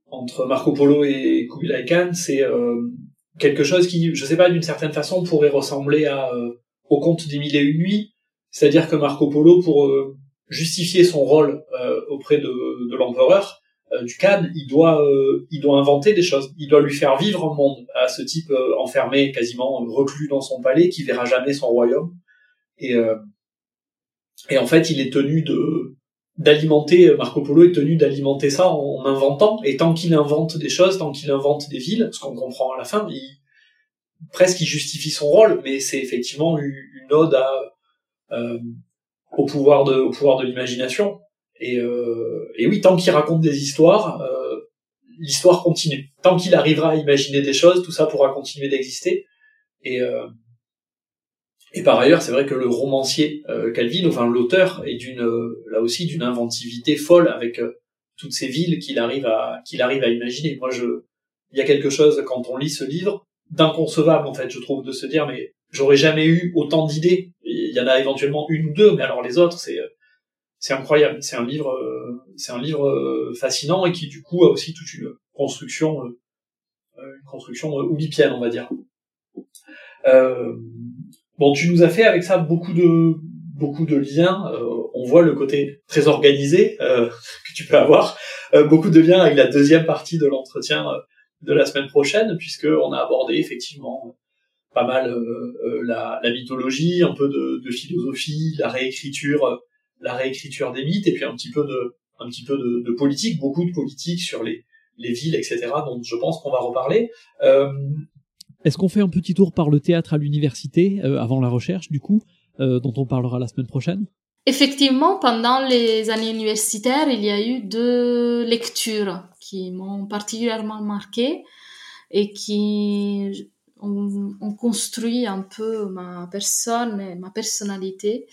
entre Marco Polo et Kublai Khan, c'est, euh, quelque chose qui, je sais pas, d'une certaine façon pourrait ressembler à euh, au conte des mille et une nuits, c'est-à-dire que Marco Polo, pour euh, justifier son rôle euh, auprès de, de l'empereur euh, du Khan, il doit, il doit inventer des choses, il doit lui faire vivre un monde à ce type enfermé, quasiment reclus dans son palais, qui verra jamais son royaume. Et, et en fait, il est tenu de d'alimenter Marco Polo est tenu d'alimenter ça en, inventant. Et tant qu'il invente des choses tant qu'il invente des villes ce qu'on comprend à la fin il presque il justifie son rôle mais c'est effectivement une ode à euh, au pouvoir de au pouvoir de l'imagination. Et, euh, oui tant qu'il raconte des histoires euh, l'histoire continue. Tant qu'il arrivera à imaginer des choses tout ça pourra continuer d'exister. Et euh, et par ailleurs, c'est vrai que le romancier euh, Calvin, enfin l'auteur, est d'une euh, là aussi d'une inventivité folle avec euh, toutes ces villes qu'il arrive à qu'il arrive à imaginer. Moi, je il y a quelque chose quand on lit ce livre d'inconcevable en fait, je trouve, de se dire mais j'aurais jamais eu autant d'idées. Il y en a éventuellement une ou deux, mais alors les autres, c'est c'est incroyable. C'est un livre c'est un livre fascinant et qui du coup a aussi toute une construction une construction oulipienne, on va dire. Euh, Bon, tu nous as fait avec ça beaucoup de beaucoup de liens. Euh, on voit le côté très organisé euh, que tu peux avoir. Euh, beaucoup de liens avec la deuxième partie de l'entretien de la semaine prochaine, puisque on a abordé effectivement pas mal la, la, mythologie, un peu de, de, philosophie, la réécriture, la réécriture des mythes, et puis un petit peu de un petit peu de, de politique, beaucoup de politique sur les les villes, etc. dont je pense qu'on va reparler. Est-ce qu'on fait un petit tour par le théâtre à l'université euh, avant la recherche, du coup, euh, dont on parlera la semaine prochaine? Effectivement, pendant les années universitaires, il y a eu deux lectures qui m'ont particulièrement marqué et qui ont, construit un peu ma personne et ma personnalité.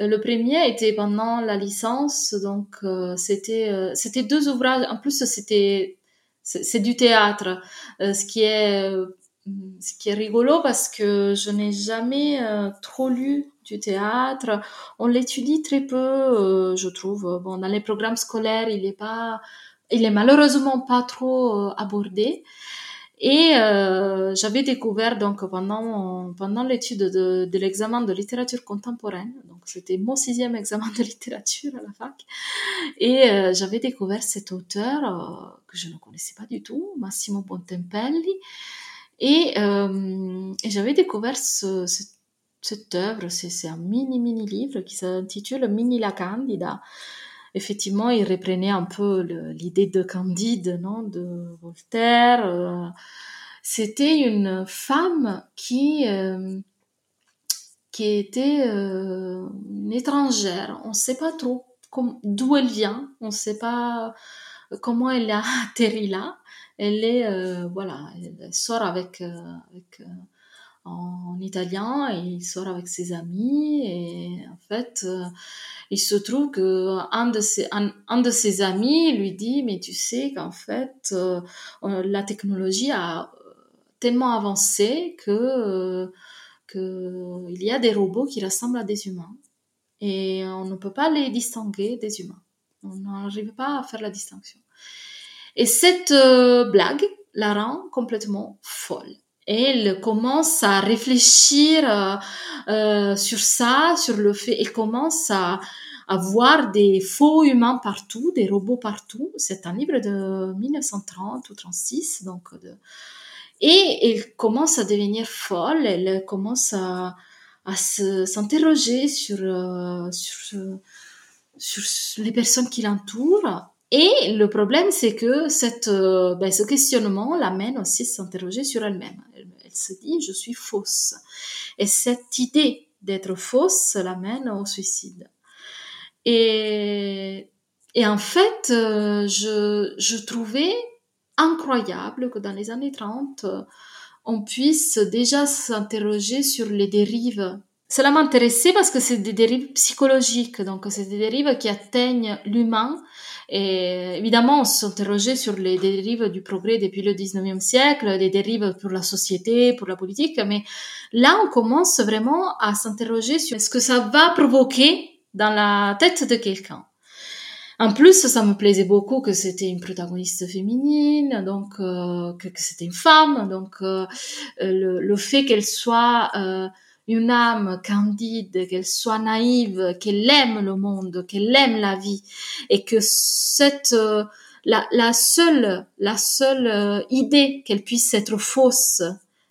Euh, le premier était pendant la licence, donc c'était c'était deux ouvrages. En plus, c'était c'est du théâtre, ce qui est ce qui est rigolo parce que je n'ai jamais euh, trop lu du théâtre. On l'étudie très peu, euh, je trouve. Bon, dans les programmes scolaires, il est pas, il est malheureusement pas trop euh, abordé. Et j'avais découvert donc pendant pendant l'étude de, de l'examen de littérature contemporaine, donc c'était mon sixième examen de littérature à la fac, et j'avais découvert cet auteur que je ne connaissais pas du tout, Massimo Bontempelli, et, euh, j'avais découvert ce, cette œuvre, c'est un mini mini livre qui s'intitule Mini la Candida. Effectivement, il reprenait un peu l'idée de Candide, non, de Voltaire. Euh. C'était une femme qui euh, qui était une étrangère. On ne sait pas trop d'où elle vient. On ne sait pas comment elle a atterri là. Elle est euh, voilà, elle sort avec, euh, avec euh, en, italien et il sort avec ses amis et en fait il se trouve que un de ses un, de ses amis lui dit mais tu sais qu'en fait la technologie a tellement avancé que que il y a des robots qui ressemblent à des humains et on ne peut pas les distinguer des humains on n'arrive pas à faire la distinction et cette euh, blague la rend complètement folle. Elle commence à réfléchir euh, euh, sur ça, sur le fait, elle commence à, à voir des faux humains partout, des robots partout. C'est un livre de 1930 ou 36, donc de... et elle commence à devenir folle. Elle commence à, à s'interroger sur, sur sur les personnes qui l'entourent et le problème, c'est que cette, euh, ben, ce questionnement l'amène aussi à s'interroger sur elle-même. Elle, se dit, je suis fausse. Et cette idée d'être fausse l'amène au suicide. Et, et en fait, euh, je, je trouvais incroyable que dans les années 30, on puisse déjà s'interroger sur les dérives. Cela m'intéressait parce que c'est des dérives psychologiques, donc c'est des dérives qui atteignent l'humain et évidemment, on s'interrogeait sur les dérives du progrès depuis le 19e siècle, les dérives pour la société, pour la politique, mais là, on commence vraiment à s'interroger sur ce que ça va provoquer dans la tête de quelqu'un. En plus, ça me plaisait beaucoup que c'était une protagoniste féminine, donc euh, que, c'était une femme, donc euh, le, le, fait qu'elle soit euh, une âme candide, qu'elle soit naïve, qu'elle aime le monde, qu'elle aime la vie, et que cette euh, la, la, seule la seule euh, idée qu'elle puisse être fausse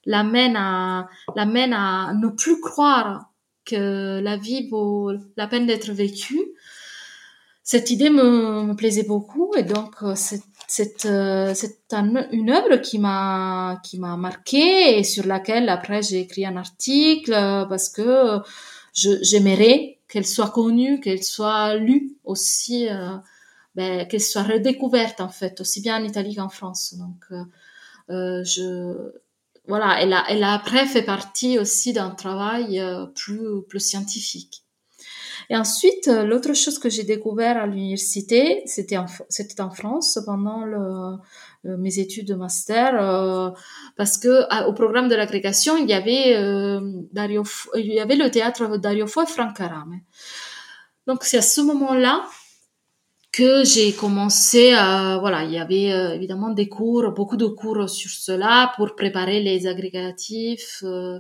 l'amène à l'amène à ne plus croire que la vie vaut la peine d'être vécue, cette idée me, me, plaisait beaucoup et donc c'est c'est une œuvre qui m'a qui m'a marqué et sur laquelle après j'ai écrit un article parce que j'aimerais qu'elle soit connue, qu'elle soit lue aussi, ben, qu'elle soit redécouverte en fait aussi bien en Italie qu'en France. Donc euh, je voilà, elle a, elle a après fait partie aussi d'un travail euh, plus, plus scientifique. Et ensuite, euh, l'autre chose que j'ai découvert à l'université, c'était en, France pendant le, mes études de master, parce que au programme de l'agrégation, il y avait le théâtre Dario Fo et Franck Carame. Donc c'est à ce moment-là que j'ai commencé à voilà il y avait euh, évidemment des cours beaucoup de cours sur cela pour préparer les agrégatifs euh,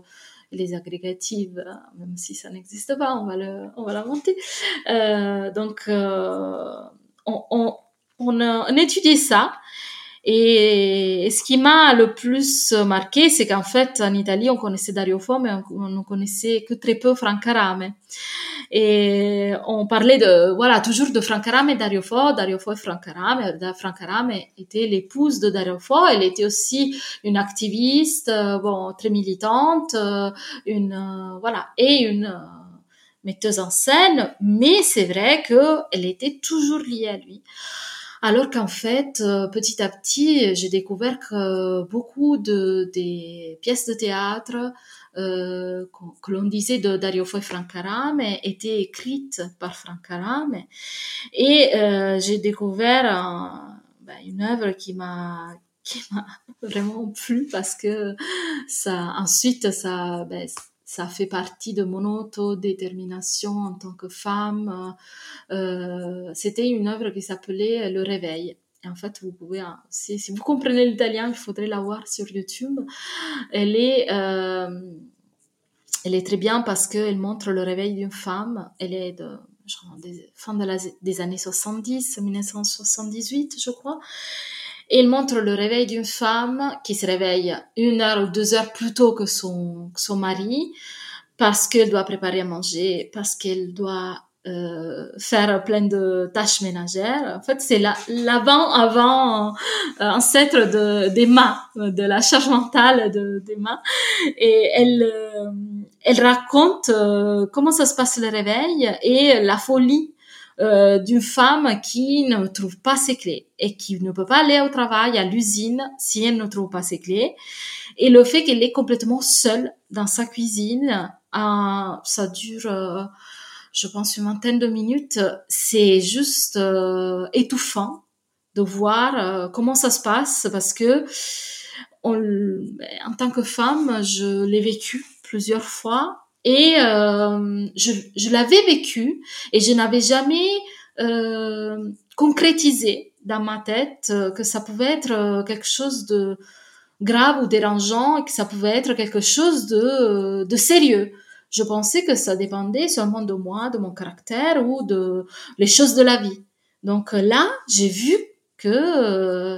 les agrégatives même si ça n'existe pas on va le on va l'inventer. Euh, donc euh, on, on, on, étudiait ça et ce qui m'a le plus marqué, c'est qu'en fait, en Italie, on connaissait Dario Fo, mais on ne connaissait que très peu Franck Arame. Et on parlait de, voilà, toujours de Franck Arame et Dario Fo, Dario Fo et Franck Arame. Franck Arame était l'épouse de Dario Fo. Elle était aussi une activiste, euh, bon, très militante, euh, une, euh, voilà, et une metteuse en scène. Mais c'est vrai qu'elle était toujours liée à lui. Alors qu'en fait, euh, petit à petit, j'ai découvert que beaucoup de des pièces de théâtre euh, que l'on disait de Dario Fo et Frank Arame étaient écrites par Frank Arame. Et euh, j'ai découvert ben, une œuvre qui m'a qui m'a vraiment plu parce que ça ensuite ça ben, ça fait partie de mon autodétermination en tant que femme. Euh, C'était une œuvre qui s'appelait Le Réveil. En fait, vous pouvez, si, si vous comprenez l'italien, il faudrait la voir sur YouTube. Elle est, euh, elle est très bien parce qu'elle montre le réveil d'une femme. Elle est de genre, fin des années 70, 1978, je crois. Il montre le réveil d'une femme qui se réveille une heure ou deux heures plus tôt que son, son mari parce qu'elle doit préparer à manger, parce qu'elle doit euh, faire plein de tâches ménagères. En fait, c'est l'avant avant euh, ancêtre de d'Emma, de la charge mentale de d'Emma. Et elle euh, elle raconte euh, comment ça se passe le réveil et la folie euh, d'une femme qui ne trouve pas ses clés et qui ne peut pas aller au travail, à l'usine, si elle ne trouve pas ses clés. Et le fait qu'elle est complètement seule dans sa cuisine, euh, ça dure, euh, je pense, une vingtaine de minutes. C'est juste étouffant de voir comment ça se passe parce que en tant que femme, je l'ai vécu plusieurs fois et euh, je, je l'avais vécu et je n'avais jamais euh, concrétisé dans ma tête euh, que ça pouvait être euh, quelque chose de grave ou dérangeant et que ça pouvait être quelque chose de, de sérieux. Je pensais que ça dépendait seulement de moi, de mon caractère ou de les choses de la vie. Donc là, j'ai vu que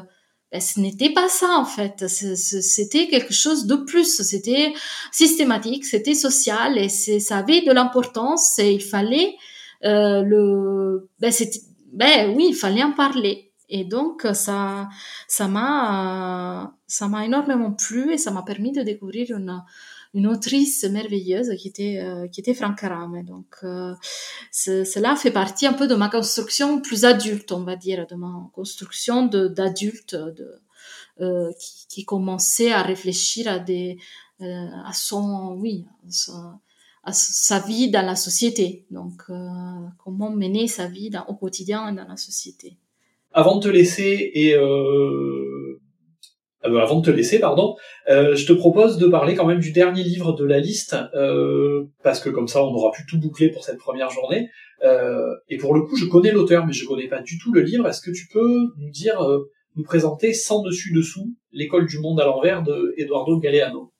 ben, ce n'était pas ça en fait. C'était quelque chose de plus. C'était systématique, c'était social et ça avait de l'importance et il fallait euh, le. Ben, ben oui, il fallait en parler. Et donc ça, ça m'a, ça m'a énormément plu et ça m'a permis de découvrir une une autrice merveilleuse qui était euh, qui était Franck Arame. Donc euh, cela fait partie un peu de ma construction plus adulte, on va dire, de ma construction d'adulte, euh, qui, qui, commençait à réfléchir à des euh, à son oui à sa, vie dans la société. Donc euh, comment mener sa vie au quotidien dans la société. Avant de te laisser et euh, avant de te laisser, pardon, euh, je te propose de parler quand même du dernier livre de la liste, euh, parce que comme ça on aura pu tout boucler pour cette première journée. Euh, et pour le coup, je connais l'auteur, mais je connais pas du tout le livre. Est-ce que tu peux nous dire, euh, nous présenter sans dessus dessous l'école du monde à l'envers de Eduardo Galeano?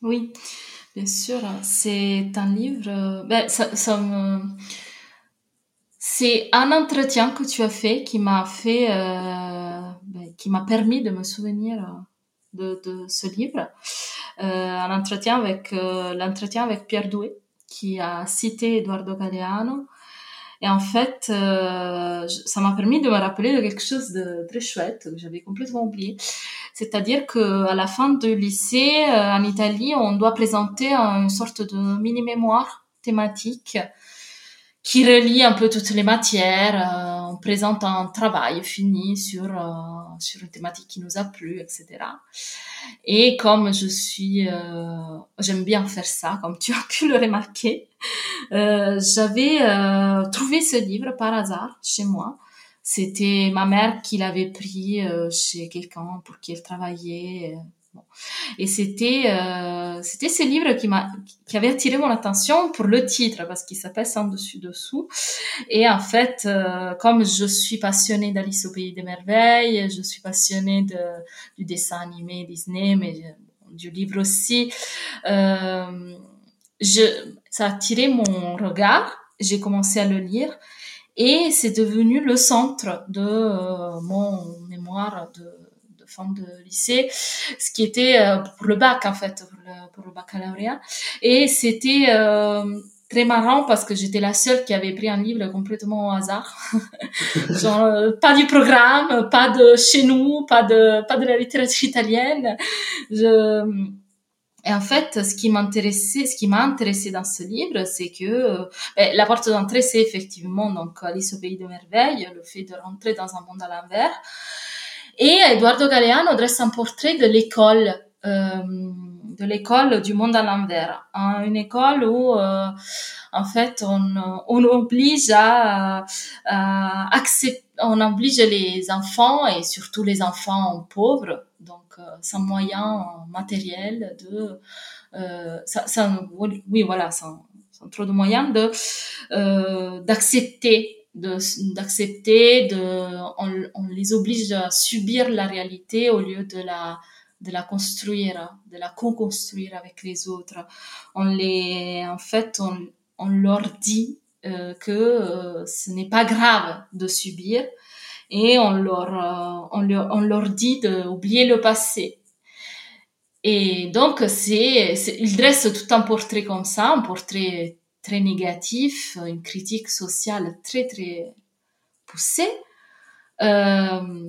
Oui, bien sûr. C'est un livre. Ben, ça, ça me... C'est un entretien que tu as fait qui m'a fait qui m'a permis de me souvenir euh, de, ce livre. Euh, un entretien avec euh, l'entretien avec Pierre Doué, qui a cité Eduardo Galeano. Et en fait, ça m'a permis de me rappeler de quelque chose de très chouette que j'avais complètement oublié. C'est-à-dire que à la fin du lycée en Italie, on doit présenter une sorte de mini-mémoire thématique qui relie un peu toutes les matières. Euh, on présente un travail fini sur euh, sur une thématique qui nous a plu, etc. Et comme je suis, euh, j'aime bien faire ça, comme tu as pu le remarquer, euh, j'avais euh, trouvé ce livre par hasard chez moi. C'était ma mère qui l'avait pris chez quelqu'un pour qui elle travaillait. Et c'était euh, c'était ce livre qui m'a qui avait attiré mon attention pour le titre parce qu'il s'appelle Sans dessus dessous. Et en fait, euh, comme je suis passionnée d'Alice au pays des merveilles, je suis passionnée de du dessin animé Disney, mais du livre aussi. Euh, je ça a attiré mon regard. J'ai commencé à le lire et c'est devenu le centre de euh, mon mémoire de fin de lycée, ce qui était euh, pour le bac en fait, pour le, baccalauréat. Et c'était euh, très marrant parce que j'étais la seule qui avait pris un livre complètement au hasard. Euh, pas du programme, pas de chez nous, pas de, pas de la littérature italienne. Et en fait, ce qui m'intéressait, ce qui m'a intéressé dans ce livre, c'est que ben, la porte d'entrée, c'est effectivement donc Alice au pays de merveilles, le fait de rentrer dans un monde à l'envers. Et Eduardo Galeano dresse un portrait de l'école, euh, de l'école du monde à l'envers. Une école où, euh, en fait, on, on oblige à, à accepter, on oblige les enfants et surtout les enfants pauvres, donc euh, sans moyens matériels, de, euh, sans, oui, voilà, sans, sans, trop de moyens, de euh, d'accepter d'accepter, de, on, on, les oblige à subir la réalité au lieu de la de la construire, de la co-construire avec les autres. On les, en fait, on, on leur dit euh, que euh, ce n'est pas grave de subir et on leur, euh, on leur, on leur dit d'oublier le passé. Et donc, c'est, il dresse tout un portrait comme ça, un portrait très négatif, une critique sociale très très poussée. Euh,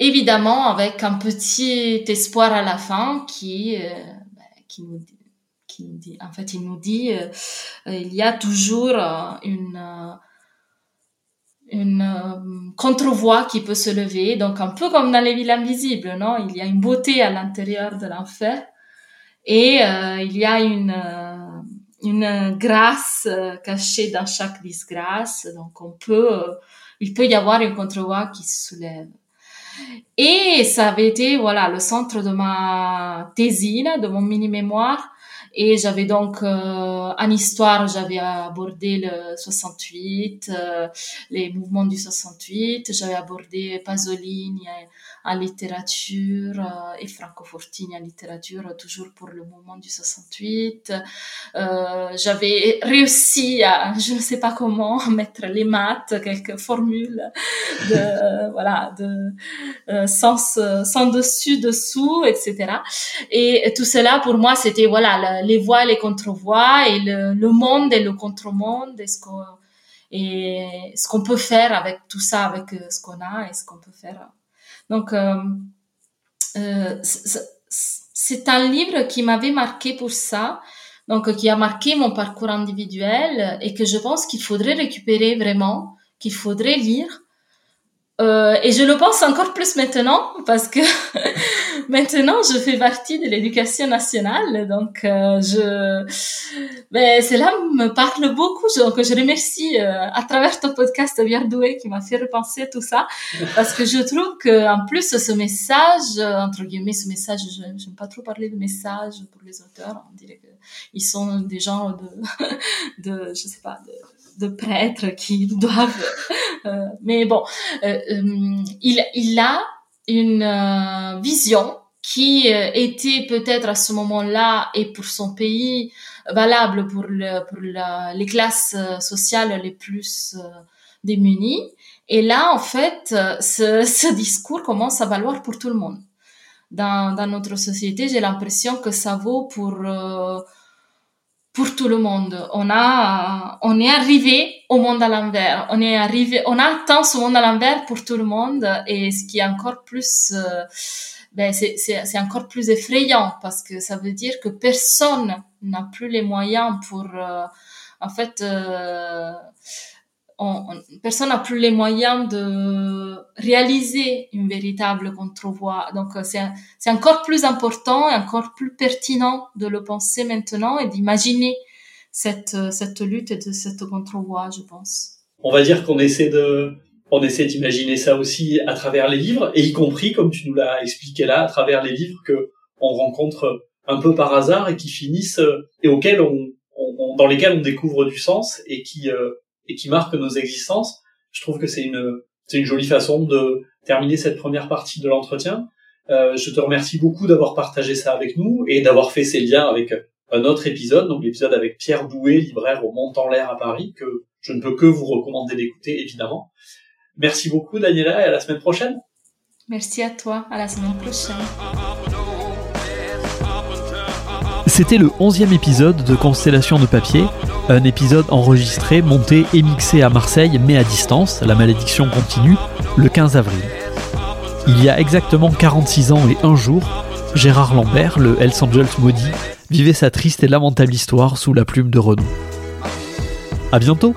évidemment avec un petit espoir à la fin qui euh, ben, qui nous dit en fait il nous dit euh, il y a toujours une une contre-voix qui peut se lever donc un peu comme dans les villes invisibles non? Il y a une beauté à l'intérieur de l'enfer et il y a une une grâce euh, cachée dans chaque disgrâce. Donc, on peut, euh, il peut y avoir une contre-voix qui se soulève. Et ça avait été, voilà, le centre de ma thésine, de mon mini-mémoire. Et j'avais donc, euh, en histoire, j'avais abordé le 68, les mouvements du 68. J'avais abordé Pasolini en littérature euh, et Franco Fortini en littérature, toujours pour le moment du 68. Euh, j'avais réussi à, je ne sais pas comment, mettre les maths, quelques formules de, voilà, de euh, sens, sans dessus, dessous, etc. Et tout cela, pour moi, c'était, voilà, les voix et les contre-voix et le, le monde et le contre-monde et ce qu'on et ce qu'on peut faire avec tout ça, avec ce qu'on a et ce qu'on peut faire donc, euh, euh, c'est un livre qui m'avait marqué pour ça, donc qui a marqué mon parcours individuel et que je pense qu'il faudrait récupérer vraiment, qu'il faudrait lire euh, et je le pense encore plus maintenant parce que maintenant je fais partie de l'éducation nationale, donc euh, je, ben cela me parle beaucoup. Donc je remercie euh, à travers ton podcast Viardoué qui m'a fait repenser tout ça parce que je trouve que en plus ce message entre guillemets ce message, je n'aime pas trop parler de message pour les auteurs, on dirait que ils sont des gens de de je sais pas de de prêtres qui doivent. Euh, mais bon, euh, euh, il, il a une vision qui était peut-être à ce moment-là et pour son pays valable pour, pour les classes sociales les plus démunies. Et là, en fait, ce, ce, discours commence à valoir pour tout le monde. Dans, dans notre société, j'ai l'impression que ça vaut pour pour tout le monde. On a, on est arrivé au monde à l'envers. On est arrivé, on a atteint ce monde à l'envers pour tout le monde et ce qui est encore plus, euh, ben c'est, c'est, encore plus effrayant parce que ça veut dire que personne n'a plus les moyens pour, euh, en fait, euh, on, personne n'a plus les moyens de réaliser une véritable contre-voix. Donc euh, c'est, encore plus important et encore plus pertinent de le penser maintenant et d'imaginer cette, euh, cette lutte et de cette contre-voix, je pense. On va dire qu'on essaie de, on essaie d'imaginer ça aussi à travers les livres, et y compris, comme tu nous l'as expliqué là, à travers les livres que on rencontre un peu par hasard et qui finissent et auxquels on, on dans lesquels on découvre du sens et qui euh, et qui marquent nos existences. Je trouve que c'est une c'est une jolie façon de terminer cette première partie de l'entretien. Euh, je te remercie beaucoup d'avoir partagé ça avec nous et d'avoir fait ces liens avec un autre épisode, donc l'épisode avec Pierre Bouet, libraire au Mont-en-l'Air à Paris, que je ne peux que vous recommander d'écouter, évidemment. Merci beaucoup, Daniela, et à la semaine prochaine. Merci à toi, à la semaine prochaine. C'était le onzième épisode de Constellation de papier, un épisode enregistré, monté et mixé à Marseille, mais à distance, la malédiction continue, le 15 avril. Il y a exactement 46 ans et un jour, Gérard Lambert, le Hells Angels maudit, vivait sa triste et lamentable histoire sous la plume de Renaud. À bientôt!